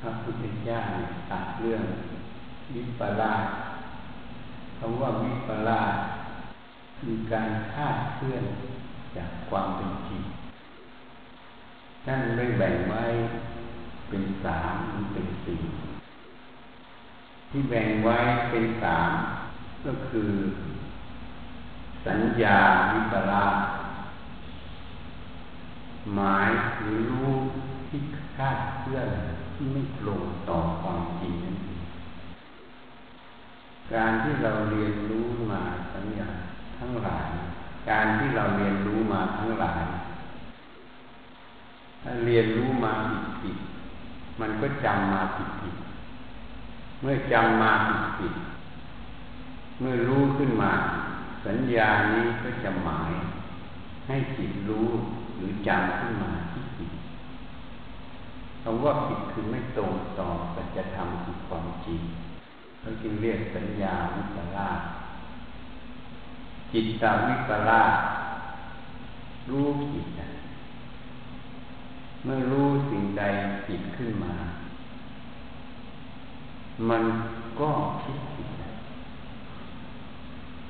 พระพุทธเจ้าตัดเรื่องวิปลาสคำว่าวิปลาสคือการคาดเคลื่อนจากความเป็นจริงท่านได้แบ่งไว้เป็นสามหรือเป็นสี่ที่แบ่งไว้เป็นสามก็คือ สัญญาวิปลาสหมายหรือรู้ที่คาดเคลื่อน ที่ไม่ตรงต่อความจริงนั่นเองการที่เราเรียนรู้มาสัญญางทั้งหลาย การที่เราเรียนรู้มาทั้งหลาย ถ้าเรียนรู้มาผิดผิดมันก็จำมาผิดผิดเมื่อจำมาผิดผิดเมื่อรู้ขึ้นมา สัญญานี้ก็จะหมาย ให้จิตรู้หรือจำขึ้นมาที่ผิด คำว่าผิดคือไม่ตรงต่อสัจธรรมคือความจริงเขาจึงเรียกสัญญาวิปลาสจิตตาวิปลาสรู้ผิดเมื่อรู้สิ่งใดผิดขึ้นมา มันก็คิดผิด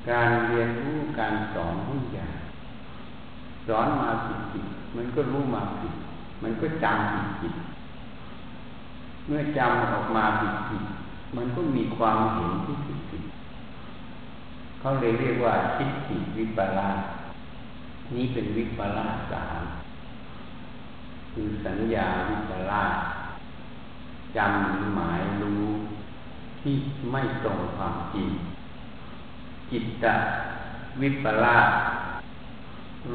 การเรียนรู้การสอนทุกอย่างสอนมาผิดผิดมันก็รู้มาผิด มันก็จำผิดผิด มื่อจำออกมาผิดผิดมันก็มีความเห็นที่ผิดผิดเขาเลยเรียกว่าคิดผิดวิปลาสนี้เป็นวิปลาสสามคือสัญญาวิปลาสจำหรือหมายรู้ที่ไม่ตรงความจริง จิตตวิปลาส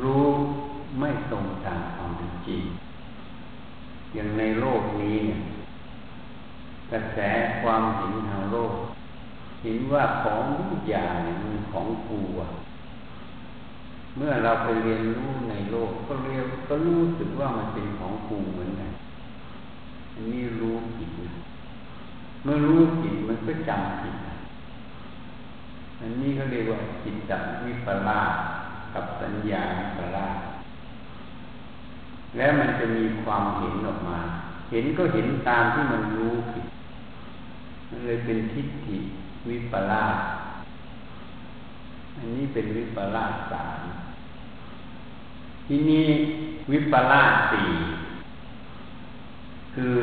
รู้ไม่ตรงตามความจริงอย่างในโลกนี้เนี่ย กระแสความเห็นทางโลกเห็นว่าของทุกอย่างเนี่ยมันของกูอะเมื่อเราไปเรียนรู้ในโลกก็เรียนก็รู้สึกว่ามันเป็นของกูเหมือนกันอันนี้รู้ผิดเมื่อรู้ผิดมันก็จำผิดอันนี้เขาเรียกว่าจิตจัวิปลาสกับสัญญาวิปลาสแล้วมันจะมีความเห็นออกมา เห็นก็เห็นตามที่มันรู้ผิด มันเลยเป็นทิฏฐิวิปลาสอันนี้เป็นวิปลาสสามที่นี้วิปลาสสี่คือ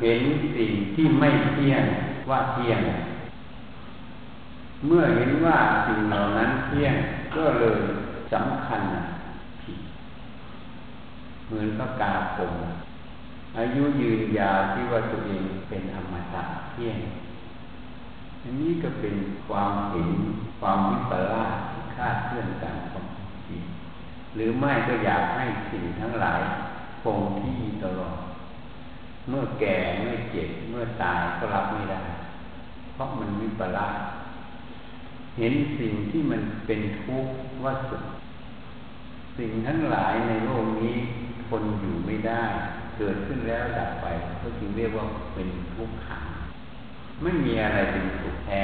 เห็นสิ่งที่ไม่เที่ยงว่าเที่ยง เมื่อเห็นว่าสิ่งเหล่านั้นเที่ยงก็เลยสำคัญผิดเหมือนพระกาคมอายุยืนยาวที่ว่าตัวเองเป็นอมตะเที่ยง อันนี้ก็เป็นความเห็นความวิปลาสที่คาดเคลื่อนกันของจริงหรือไม่ก็อยากให้สิ่งทั้งหลายคงที่ตลอด เมื่อแก่เมื่อเจ็บเมื่อตายก็รับไม่ได้ เพราะมันวิปลาสเห็นสิ่งที่มันเป็นทุกข์ว่าสุดสิ่งทั้งหลายในโลกนี้คนอยู่ไม่ได้ เกิดขึ้นแล้วดับไป ก็จึงเรียกว่าเป็นทุกข์ขัง ไม่มีอะไรเป็นสุขแท้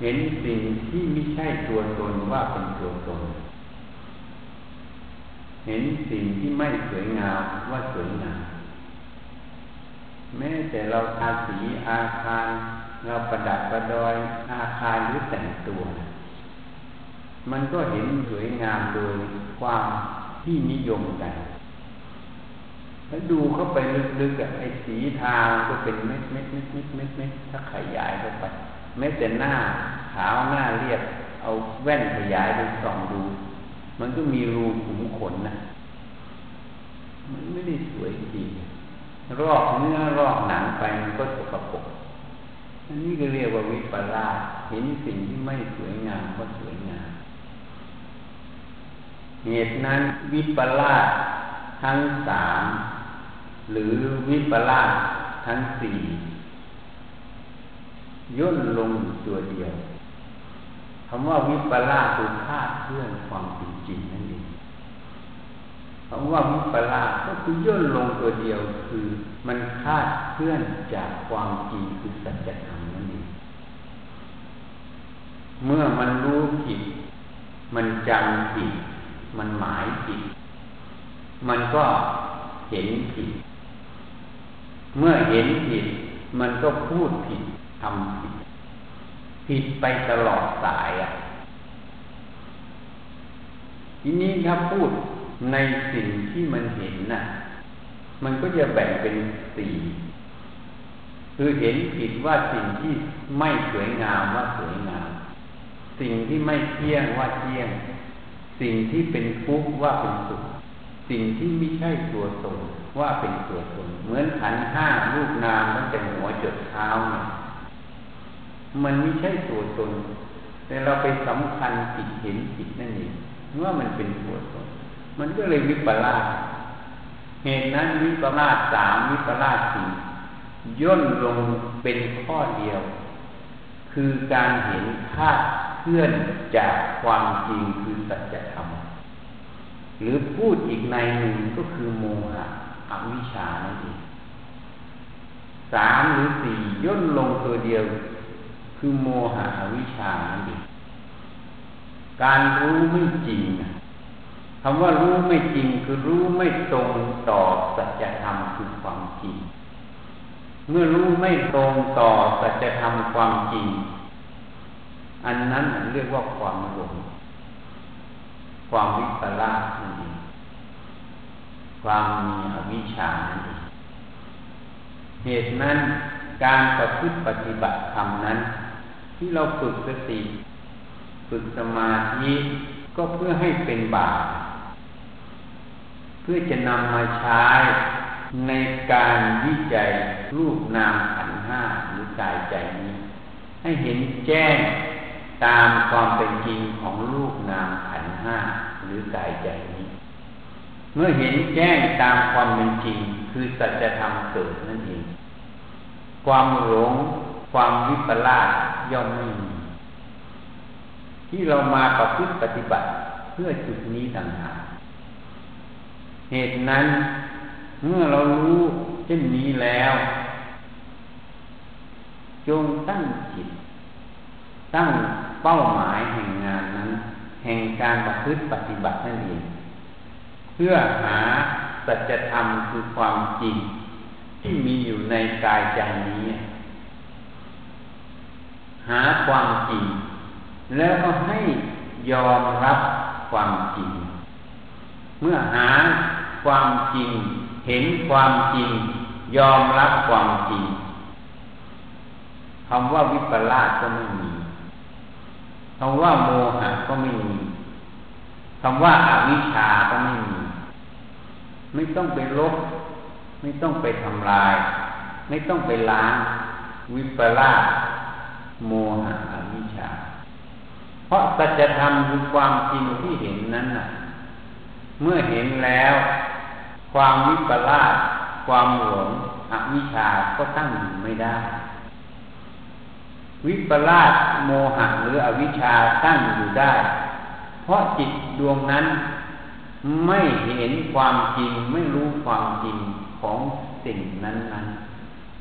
เห็นสิ่งที่ไม่ใช่ตัวตนว่าเป็นตัวตน เห็นสิ่งที่ไม่สวยงามว่าสวยงาม แม้แต่เราทาสีอาคารเราประดับประดอยอาคารหรือแต่งตัว มันก็เห็นสวยงามโดยความที่นิยมกัน แล้วดูเข้าไปลึกๆอะไอ้สีทางก็เป็นเม็ดเม็ดเม็ดเม็ดเม็ดเม็ดถ้าขยายเข้าไปแม้แต่หน้าขาวหน้าเรียบเอาแว่นขยายไปส่องดู มันก็มีรูขุมขนนะมันไม่ได้สวยจริงรอกเนื้อรอกหนังไปมันก็สกปรกอันนี้ก็เรียกว่าวิปลาสเห็นสิ่งที่ไม่สวยงามก็สวยงามเหตุนั้นวิปลาสทั้งสาม หรือวิปลาสทั้งสี่ย่นลงตัวเดียวคำว่าวิปลาสคือคาดเคลื่อนความจริงนั่นเองคำว่าวิปลาสก็คือย่นลงตัวเดียวคือ มันคาดเคลื่อนจากความจริงคือสัจธรรมนั่นเองเมื่อมันรู้ผิด มันจำผิด มันหมายผิด มันก็เห็นผิด เมื่อเห็นผิด มันก็พูดผิดทำผิด ผิดไปตลอดสายอะ ทีนี้ถ้าพูดในสิ่งที่มันเห็นน่ะ มันก็จะแบ่งเป็นสี่คือเห็นผิดว่าสิ่งที่ไม่สวยงามว่าสวยงาม สิ่งที่ไม่เที่ยงว่าเที่ยง สิ่งที่เป็นทุกข์ว่าเป็นสุข สิ่งที่ไม่ใช่ตัวตนว่าเป็นตัวตนเหมือนขันห้ารูปนามตั้งแต่หัวจดเท้าเนี่ยมันไม่ใช่ตัวตน แต่เราไปสำคัญผิดเห็นผิดนั่นเองว่ามันเป็นตัวตน มันก็เลยวิปลาสเหตุนั้นวิปลาสสามวิปลาสสี่ย่นลงเป็นข้อเดียว คือการเห็นธาตุเคลื่อนจากความจริงคือสัจธรรม หรือพูดอีกในหนึ่งก็คือโมหะอวิชชานั่นเองสามหรือสี่ย่นลงตัวเดียว คือโมหะอวิชชานั่นเองการรู้ไม่จริงคำว่ารู้ไม่จริงคือรู้ไม่ตรงต่อสัจธรรมคือความจริง เมื่อรู้ไม่ตรงต่อสัจธรรมความจริง อันนั้นเรียกว่าความหลง ความวิปลาสนั่นเองความมีอวิชชานั่นเองเหตุนั้นการประพฤติปฏิบัติธรรมนั้น ที่เราฝึกสติฝึกสมาธิก็เพื่อให้เป็นบาปเพื่อจะนำมาใช้ในการวิจัยรูปนามขันห้าหรือกายใจนี้ ให้เห็นแจ้งตามความเป็นจริงของรูปนามขัน ห้าหรือกายใจนี้ เมื่อเห็นแจ้งตามความเป็นจริง คือสัจธรรมเกิดนั่นเอง ความหลงความวิปลาสย่อมไม่มีที่เรามาประพฤติปฏิบัติเพื่อจุดนี้ต่างหากเหตุนั้น เมื่อเรารู้เช่นนี้แล้ว จงตั้งจิต ตั้งเป้าหมายแห่งงานนั้น แห่งการประพฤติปฏิบัตินั่นเองเพื่อหาสัจธรรมคือความจริง ที่มีอยู่ในกายใจนี้ หาความจริง แล้วก็ให้ยอมรับความจริง เมื่อหาความจริง เห็นความจริง ยอมรับความจริงคำว่าวิปลาสก็ไม่มี คำว่าโมหะก็ไม่มีคำว่าอาวิชชาก็ไม่มี ไม่ต้องไปลบ ไม่ต้องไปทำลาย ไม่ต้องไปล้างวิปลาสโมหะอวิชชา เพราะสัจธรรมคือความจริงที่เห็นนั้นน่ะ เมื่อเห็นแล้ว ความวิปลาสความหลงอวิชชาก็ตั้งอยู่ไม่ได้ วิปลาสโมหะหรืออวิชชาตั้งอยู่ได้ เพราะจิตดวงนั้นไม่เห็นความจริงไม่รู้ความจริงของสิ่งนั้นนั้น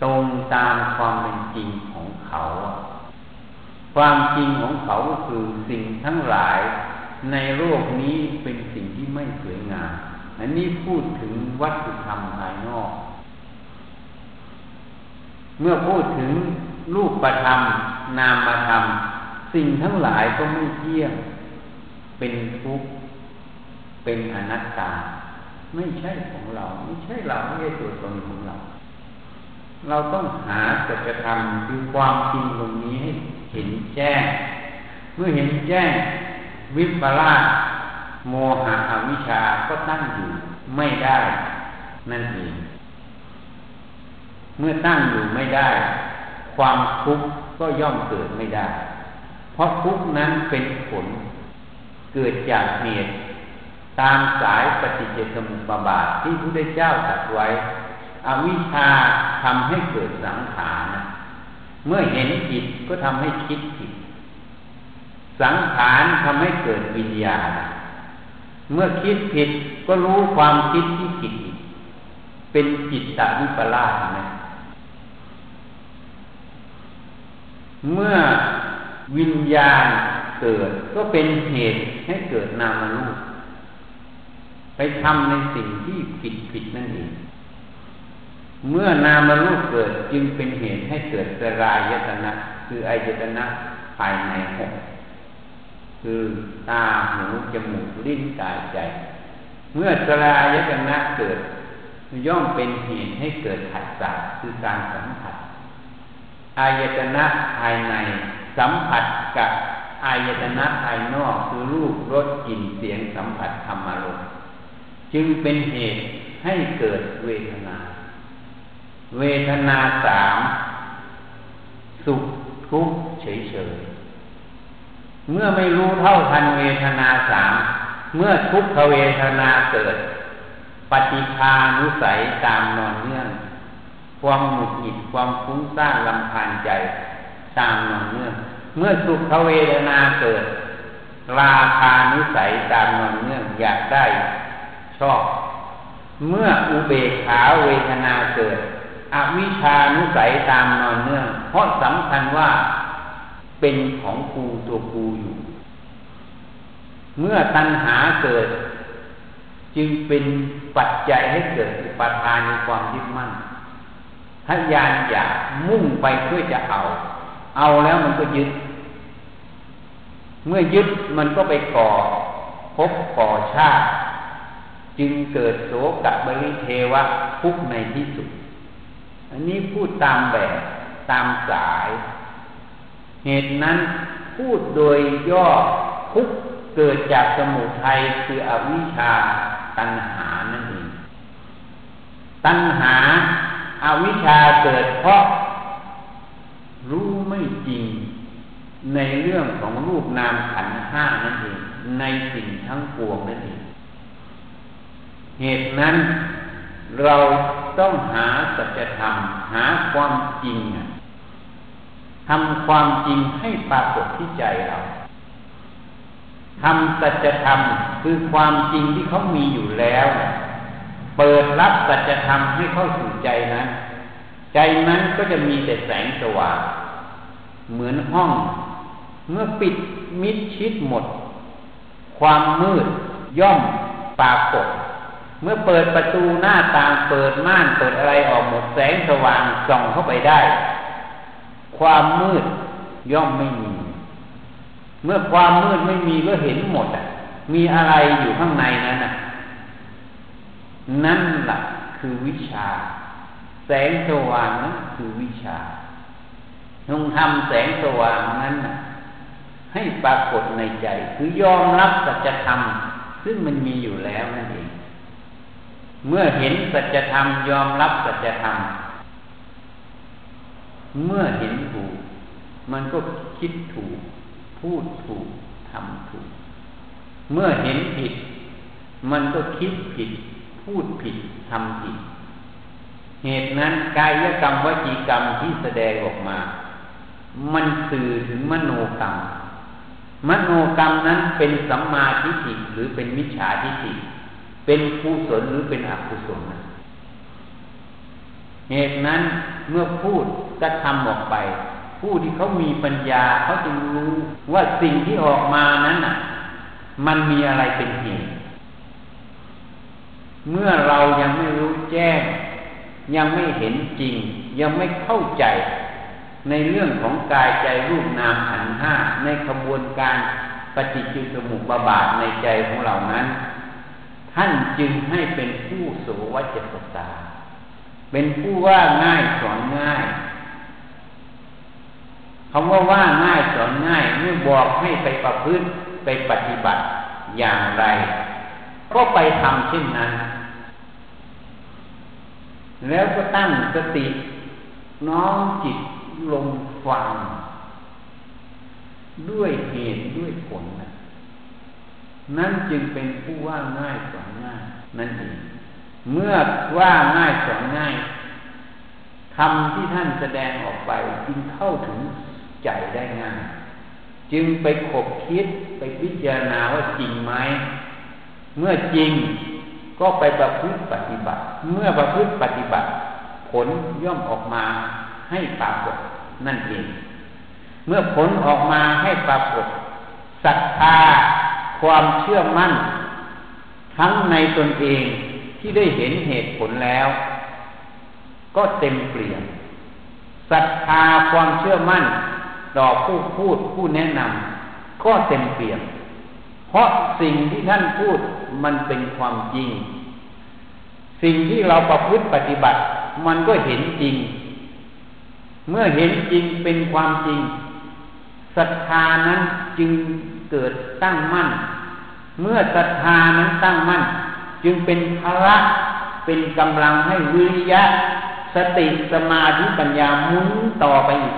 ตรงตามความเป็นจริงของเขา ความจริงของเขาก็คือสิ่งทั้งหลาย ในโลกนี้เป็นสิ่งที่ไม่สวยงามอันนี้พูดถึงวัตถุธรรมภายนอก เมื่อพูดถึง รูปประธรรม นามธรรม สิ่งทั้งหลายก็ไม่เที่ยง เป็นทุกข์ เป็นอนัตตา ไม่ใช่ของเรา ไม่ใช่เราไม่ใช่ตัวตนของเรา เราต้องหาสัจธรรมคือความจริงตรงนี้ให้เห็นแจ้ง เมื่อเห็นแจ้ง วิปลาสโมหะอวิชาก็ตั้งอยู่ไม่ได้ นั่นเอง เมื่อตั้งอยู่ไม่ได้ ความทุกข์ก็ย่อมเกิดไม่ได้ เพราะทุกข์นั้นเป็นผลเกิดจากเหตุตามสายปฏิจจสมุปบาทที่พระพุทธเจ้าตรัสไว้ อวิชชาทำให้เกิดสังขาร เมื่อเห็นผิดก็ทำให้คิดผิด สังขารทำให้เกิดวิญญาณ เมื่อคิดผิดก็รู้ความคิดที่ผิด เป็นจิตตวิปลาสนะ เมื่อวิญญาณเกิดก็เป็นเหตุให้เกิดนามรูปไปทำในสิ่งที่ผิดผิดนั่นเอง เมื่อนามรูปเกิดจึงเป็นเหตุให้เกิดสลายตนะ คืออายตนะภายในหกคือตาหูจมูกลิ้นกายใจ เมื่อสลายตนะเกิดย่อมเป็นเหตุให้เกิดผัสสะคือการสัมผัส อายตนะภายใน สัมผัสกับอายตนะภายนอกคือรูปรสกลิ่นเสียงสัมผัสธรรมารมจึงเป็นเหตุให้เกิดเวทนา เวทนาสามสุขทุกข์เฉยๆเมื่อไม่รู้เท่าทันเวทนาสามเมื่อทุกขเวทนาเกิด ปฏิภานุสัยตามนอนเนื่อง ความหงุดหงิดความฟุ้งซ่านลำพานใจตามนอนเนื่องเมื่อสุขเวทนาเกิด ราคานุสัยตามนอนเนื่องอยากได้ชอบ เมื่ออุเบกขาเวทนาเกิด อวิชานุสัยตามนอนเนื่อง เพราะสำคัญว่าเป็นของกูตัวกูอยู่ เมื่อตัณหาเกิด จึงเป็นปัจจัยให้เกิดอุปทานในความยึดมั่น ถ้ายานอยากมุ่งไปเพื่อจะเอา เอาแล้วมันก็ยึด เมื่อยึดมันก็ไปก่อพบก่อชาติ จึงเกิดโสกบริเทวะทุกในที่สุด อันนี้พูดตามแบบตามสาย เหตุนั้นพูดโดยย่อทุกเกิดจากสมุทัยคืออวิชชาตัณหานั่นเองตัณหา อาวิชชาเกิดเพราะ รู้ไม่จริงในเรื่องของรูปนามขันห้านั่นเองในสิ่งทั้งปวงนั่นเองเหตุนั้นเราต้องหาสัจธรรม หาความจริงทำความจริงให้ปรากฏที่ใจเราทำสัจธรรมคือความจริงที่เขามีอยู่แล้ว เปิดรับสัจธรรมให้เข้าสู่ใจนั้นใจนั้นก็จะมีแต่แสงสว่างเหมือนห้อง เมื่อปิดมิดชิดหมด ความมืดย่อมปรากฏเมื่อเปิดประตูหน้าต่างเปิดม่านเปิดอะไรออกหมดแสงสว่างส่องเข้าไปได้ ความมืดย่อมไม่มี เมื่อความมืดไม่มีก็เห็นหมดอะ มีอะไรอยู่ข้างในนั้นอะ นั่นแหละคือวิชา แสงสว่างนั้นคือวิชาจงทำแสงสว่างนั้นให้ปรากฏในใจ คือยอมรับสัจธรรมซึ่งมันมีอยู่แล้วนั่นเอง เมื่อเห็นสัจธรรมยอมรับสัจธรรมเมื่อเห็นถูก มันก็คิดถูก พูดถูกทำถูก เมื่อเห็นผิด มันก็คิดผิด พูดผิดทำผิด เหตุนั้นกายกรรมวจีกรรมที่แสดงออกมา มันสื่อถึงมโนกรรม มโนกรรมนั้นเป็นสัมมาทิฏฐิหรือเป็นมิจฉาทิฏฐิ เป็นกุศลหรือเป็นอกุศลเหตุนั้นเมื่อพูดกระทำออกไป ผู้ที่เขามีปัญญาเขาจะรู้ว่าสิ่งที่ออกมานั้นน่ะ มันมีอะไรเป็นเหตุ เมื่อเรายังไม่รู้แจ้ง ยังไม่เห็นจริง ยังไม่เข้าใจ ในเรื่องของกายใจรูปนามขันห้าในขบวนการปฏิจจสมุปบาทในใจของเรานั้น ท่านจึงให้เป็นผู้สวัจจตา เป็นผู้ว่าง่ายสอนง่ายคำว่าว่าง่ายสอนง่ายเมื่อบอกให้ไปประพฤติไปปฏิบัติอย่างไร ก็ไปทำเช่นนั้น แล้วก็ตั้งสติน้อมจิตลงฟังด้วยเหตุด้วยผลนะนั่นจึงเป็นผู้ว่าง่ายสอนง่ายนั่นเองเมื่อว่าง่ายสอนง่ายคำที่ท่านแสดงออกไปจึงเข้าถึงใจได้ง่าย จึงไปขบคิดไปพิจารณาว่าจริงไหม เมื่อจริงก็ไปประพฤติปฏิบัติ เมื่อประพฤติปฏิบัติ ผลย่อมออกมาให้ปรากฏนั่นเอง เมื่อผลออกมาให้ปรากฏศรัทธาความเชื่อมั่น ทั้งในตนเองที่ได้เห็นเหตุผลแล้ว ก็เต็มเปลี่ยนศรัทธาความเชื่อมั่น ต่อผู้พูดผู้แนะนำก็เต็มเปลี่ยน เพราะสิ่งที่ท่านพูดมันเป็นความจริง สิ่งที่เราประพฤติปฏิบัติ มันก็เห็นจริง เมื่อเห็นจริงเป็นความจริงศรัทธานั้นจึงเกิดตั้งมั่น เมื่อศรัทธานั้นตั้งมั่น จึงเป็นพละเป็นกำลังให้วิริยะ สติสมาธิปัญญาหมุนต่อไปอีก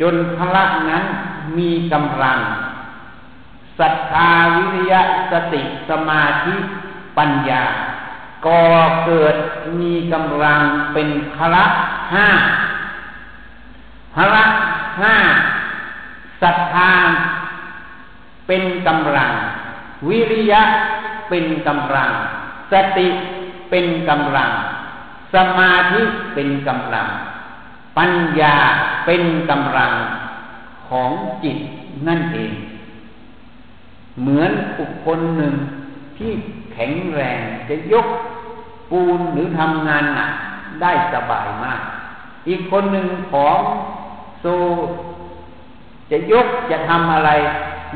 จนพละนั้นมีกำลัง ศรัทธาวิริยะสติสมาธิปัญญาก่อเกิดมีกำลังเป็นพละห้าพละห้าศรัทธาเป็นกำลัง วิริยะเป็นกำลัง สติเป็นกำลัง สมาธิเป็นกำลัง ปัญญาเป็นกำลังของจิตนั่นเอง เหมือนบุคคลหนึ่งที่แข็งแรงจะยกปูนหรือทำงานหนักได้สบายมาก อีกคนหนึ่งของโซจะยกจะทำอะไร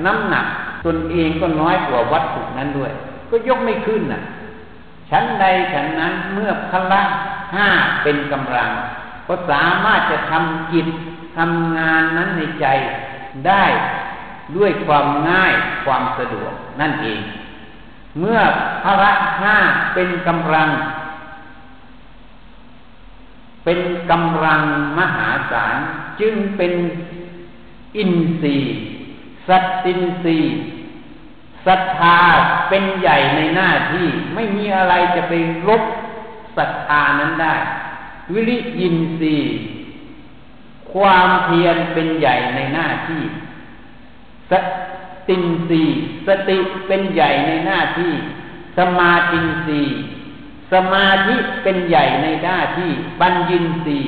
น้ำหนักตนเองก็น้อยกว่าวัตถุนั้นด้วย ก็ยกไม่ขึ้นน่ะ ชั้นใดฉันนั้นเมื่อพละห้าเป็นกำลัง ก็สามารถจะทำกิจทำงานนั้นในใจได้ ด้วยความง่ายความสะดวกนั่นเอง เมื่อพละห้าเป็นกำลัง เป็นกำลังมหาศาลจึงเป็นอินทรีย์สัตตินทรีย์ศรัทธาเป็นใหญ่ในหน้าที่ไม่มีอะไรจะไปลบศรัทธานั้นได้ วิริยินทรีย์ความเพียรเป็นใหญ่ในหน้าที่ สตินทรีสติเป็นใหญ่ในหน้าที่ สมาธินทรีสมาธิเป็นใหญ่ในหน้าที่ ปัญญินทรี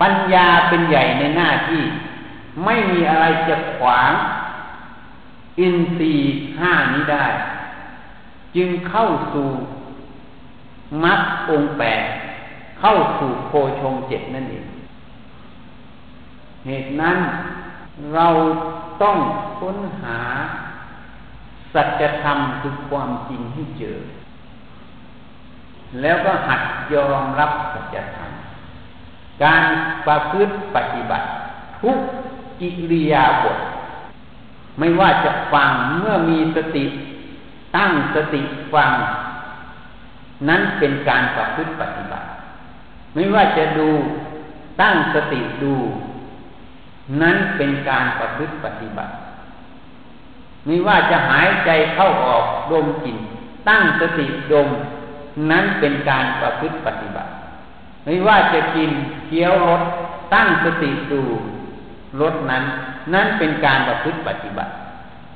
ปัญญาเป็นใหญ่ในหน้าที่ ไม่มีอะไรจะขวาง อินทรีย์ห้านี้ได้ จึงเข้าสู่มรรคองแปดเข้าสู่โพชงเจ็ดนั่นเอง เหตุนั้นเรา ต้องค้นหา สัจธรรมคือความจริงให้เจอ แล้วก็หัดยอมรับสัจธรรม การประพฤติปฏิบัติ ทุกกิริยาบทไม่ว่าจะฟังเมื่อมีสติ ตั้งสติฟัง นั้นเป็นการประพฤติปฏิบัติ ไม่ว่าจะดูตั้งสติดู นั้นเป็นการประพฤติปฏิบัติไม่ว่าจะหายใจเข้าออกดมกลิ่นตั้งสติดม นั้นเป็นการประพฤติปฏิบัติ ไม่ว่าจะกินเคี้ยวรสตั้งสติดูรถนั้น นั่นเป็นการประพฤติปฏิบัติ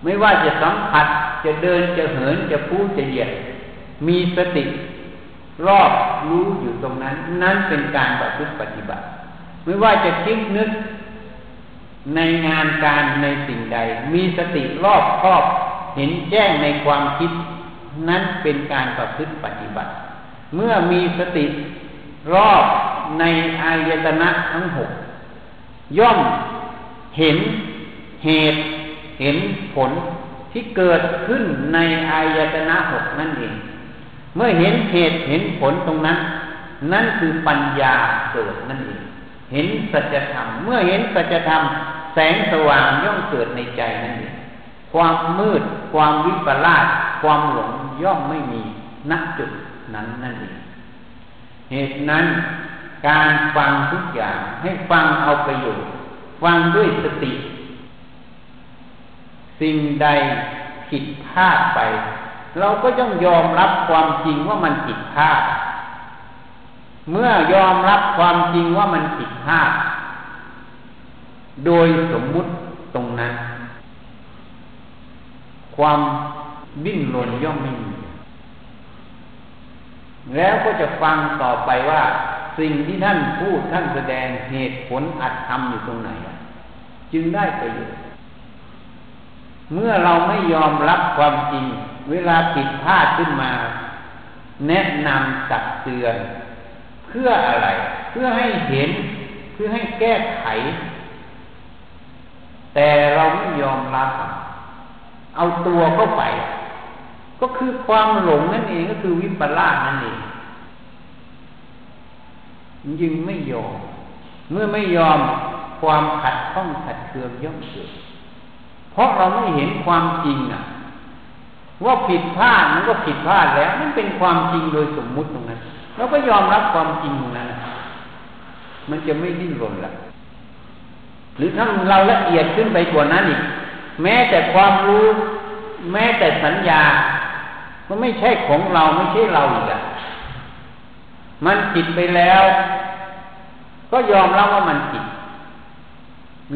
ไม่ว่าจะสัมผัสจะเดินจะเหินจะพูดจะเหยียดมีสติรอบรู้อยู่ตรงนั้น นั่นเป็นการประพฤติปฏิบัติ ไม่ว่าจะคิดนึก ในงานการในสิ่งใด มีสติรอบครอบ เห็นแจ้งในความคิด นั้นเป็นการประพฤติปฏิบัติ เมื่อมีสติรอบในอายตนะทั้งหกย่อมเห็นเหตุ เห็นผลที่เกิดขึ้นในอายตนะหกนั่นเอง เมื่อเห็นเหตุเห็นผลตรงนั้น นั่นคือปัญญาเกิดนั่นเอง เห็นสัจธรรม เมื่อเห็นสัจธรรม แสงสว่างย่อมเกิดในใจนั่นเองความมืด ความวิปลาสความหลงย่อมไม่มีนักจุดนั้นนั่นเองเหตุนั้นการฟังทุกอย่างให้ฟังเอาประโยชน์ฟังด้วยสติ สิ่งใดผิดพลาดไป เราก็ต้องยอมรับความจริงว่ามันผิดพลาด เมื่อยอมรับความจริงว่ามันผิดพลาด โดยสมมุติตรงนั้น ความบิ้นรนย่อมไม่มี แล้วก็จะฟังต่อไปว่า สิ่งที่ท่านพูดท่านแสดงเหตุผลอัดทำอยู่ตรงไหน จึงได้ประโยชน์เมื่อเราไม่ยอมรับความจริง เวลาผิดพลาดขึ้นมา แนะนำตักเตือน เพื่ออะไร เพื่อให้เห็น เพื่อให้แก้ไข แต่เราไม่ยอมรับ เอาตัวเข้าไป ก็คือความหลงนั่นเองก็คือวิปลาสนั่นเองยึงไม่ยอม เมื่อไม่ยอมความขัดข้องขัดเคืองย่อมเกิดเพราะเราไม่เห็นความจริงอะ ว่าผิดพลาดมันก็ผิดพลาดแล้ว มันเป็นความจริงโดยสมมุติตรงนั้นเราก็ยอมรับความจริงตรงนั้นมันจะไม่ดิ้นรนละ หรือถ้าเราละเอียดขึ้นไปกว่านั้นอีก แม้แต่ความรู้ แม้แต่สัญญาก็ไม่ใช่ของเราไม่ใช่เราอีกอะมันผิดไปแล้ว ก็ยอมรับว่ามันผิด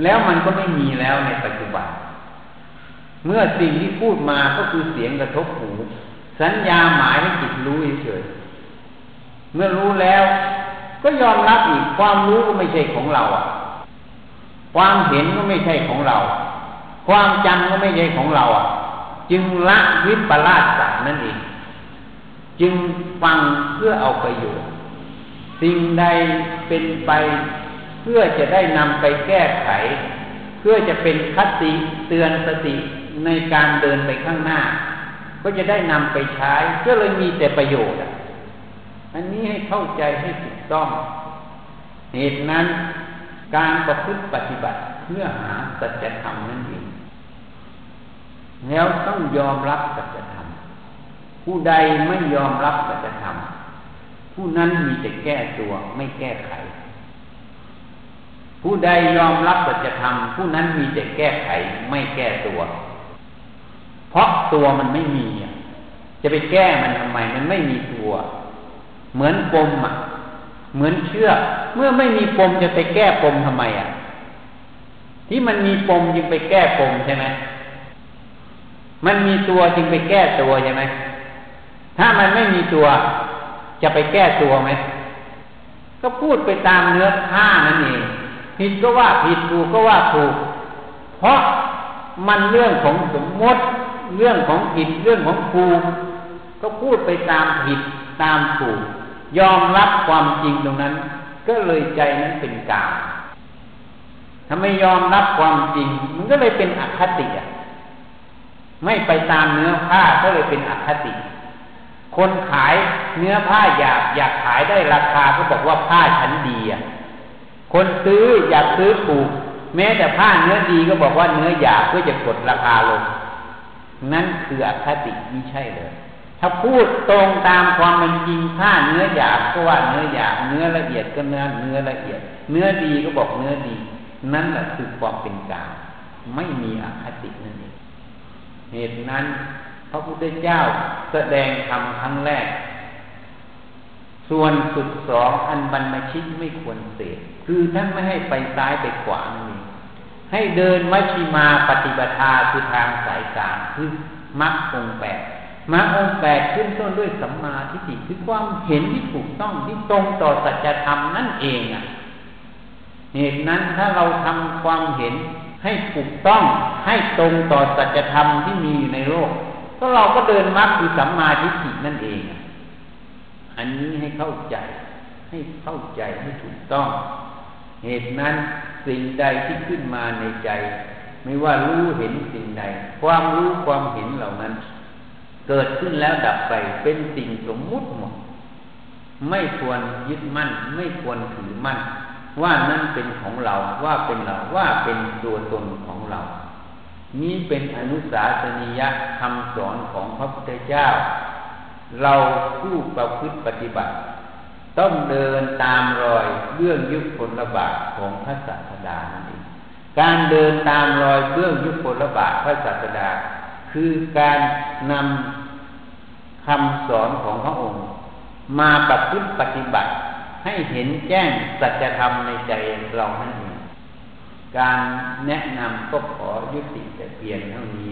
แล้วมันก็ไม่มีแล้วในปัจจุบัน เมื่อสิ่งที่พูดมาก็คือเสียงกระทบหู สัญญาหมายให้จิตรู้เฉยเมื่อรู้แล้ว ก็ยอมรับอีกความรู้ก็ไม่ใช่ของเราอะ ความเห็นก็ไม่ใช่ของเรา ความจำก็ไม่ใช่ของเราอะ จึงละวิปลาสสานั่นเองจึงฟังเพื่อเอาประโยชน์สิ่งใดเป็นไป เพื่อจะได้นำไปแก้ไข เพื่อจะเป็นคติเตือนสติในการเดินไปข้างหน้า ก็จะได้นำไปใช้ก็เลยมีแต่ประโยชน์อันนี้ให้เข้าใจให้ถูกต้อง เหตุนั้น การประพฤติปฏิบัติเพื่อหาสัจธรรมนั่นเองแล้วต้องยอมรับสัจธรรม ผู้ใดไม่ยอมรับสัจธรรม ผู้นั้นมีแต่แก้ตัวไม่แก้ไข ผู้ใดยอมรับสัจธรรม ผู้นั้นมีแต่แก้ไขไม่แก้ตัว เพราะตัวมันไม่มี จะไปแก้มันทำไม มันไม่มีตัว เหมือนปมอะ เหมือนเชือกเมื่อไม่มีปมจะไปแก้ปมทำไมอะ ที่มันมีปมจึงไปแก้ปมใช่ไหมมันมีตัวจึงไปแก้ตัวใช่ไหมถ้ามันไม่มีตัวจะไปแก้ตัวไหมก็พูดไปตามเนื้อผ้านั่นเองผิดก็ว่าผิดถูกก็ว่าถูก เพราะมันเรื่องของสมมติ เรื่องของผิดเรื่องของถูกก็พูดไปตามผิดตามถูก ยอมรับความจริงตรงนั้น ก็เลยใจนั้นเป็นกลางถ้าไม่ยอมรับความจริง มันก็เลยเป็นอคติอะไม่ไปตามเนื้อผ้าก็เลยเป็นอคติ คนขายเนื้อผ้าอยากอยากขายได้ราคาก็บอกว่าผ้าชั้นดีอะคนซื้ออยากซื้อถูก แม้แต่ผ้าเนื้อดีก็บอกว่าเนื้อหยาบเพื่อจะกดราคาลง นั่นคืออคติไม่ใช่เลย ถ้าพูดตรงตามความเป็นจริงถ้าเนื้อหยาบก็ว่าเนื้อหยาบเนื้อละเอียดก็เนื้อเนื้อละเอียด เนื้อดีก็บอกเนื้อดี นั่นแหละคือความเป็นกลางไม่มีอคตินั่นเองเหตุนั้น พระพุทธเจ้าแสดงธรรมครั้งแรก ส่วนสุดสองอันบรรมชิตไม่ควรเสดคือท่านไม่ให้ไปซ้ายไปขวานั่นเองให้เดินมัชชิมาปฏิบัติคือทางสายกลางคือมรรคองแปด มาองค์แปดขึ้นต้นด้วยสัมมาทิฏฐิคือความเห็นที่ถูกต้องที่ตรงต่อสัจธรรมนั่นเองอะเหตุนั้นถ้าเราทำความเห็นให้ถูกต้องให้ตรงต่อสัจธรรมที่มีอยู่ในโลกก็เราก็เดินมรรคคือสัมมาทิฏฐินั่นเอง อันนี้ให้เข้าใจ ให้เข้าใจให้ถูกต้อง เหตุนั้นสิ่งใดที่ขึ้นมาในใจ ไม่ว่ารู้เห็นสิ่งใด ความรู้ความเห็นเหล่านั้น เกิดขึ้นแล้วดับไปเป็นสิ่งสมมุติหมด ไม่ควรยึดมั่น ไม่ควรถือมั่น ว่านั่นเป็นของเราว่าเป็นเราว่าเป็นตัวตนของเรา นี้เป็นอนุสาสนียคำสอนของพระพุทธเจ้า เราผู้ประพฤติปฏิบัติ ต้องเดินตามรอยเบื้องยุคผลบาทของพระศาสดานั่นเองการเดินตามรอยเบื้องยุคผลบาทพระศาสดา คือการนำคำสอนของพระองค์ มาปฏิบัติปฏิบัติ ให้เห็นแจ้งสัจธรรมในใจเรานั่นเองการแนะนำก็ขอยุติแต่เพียงเท่านี้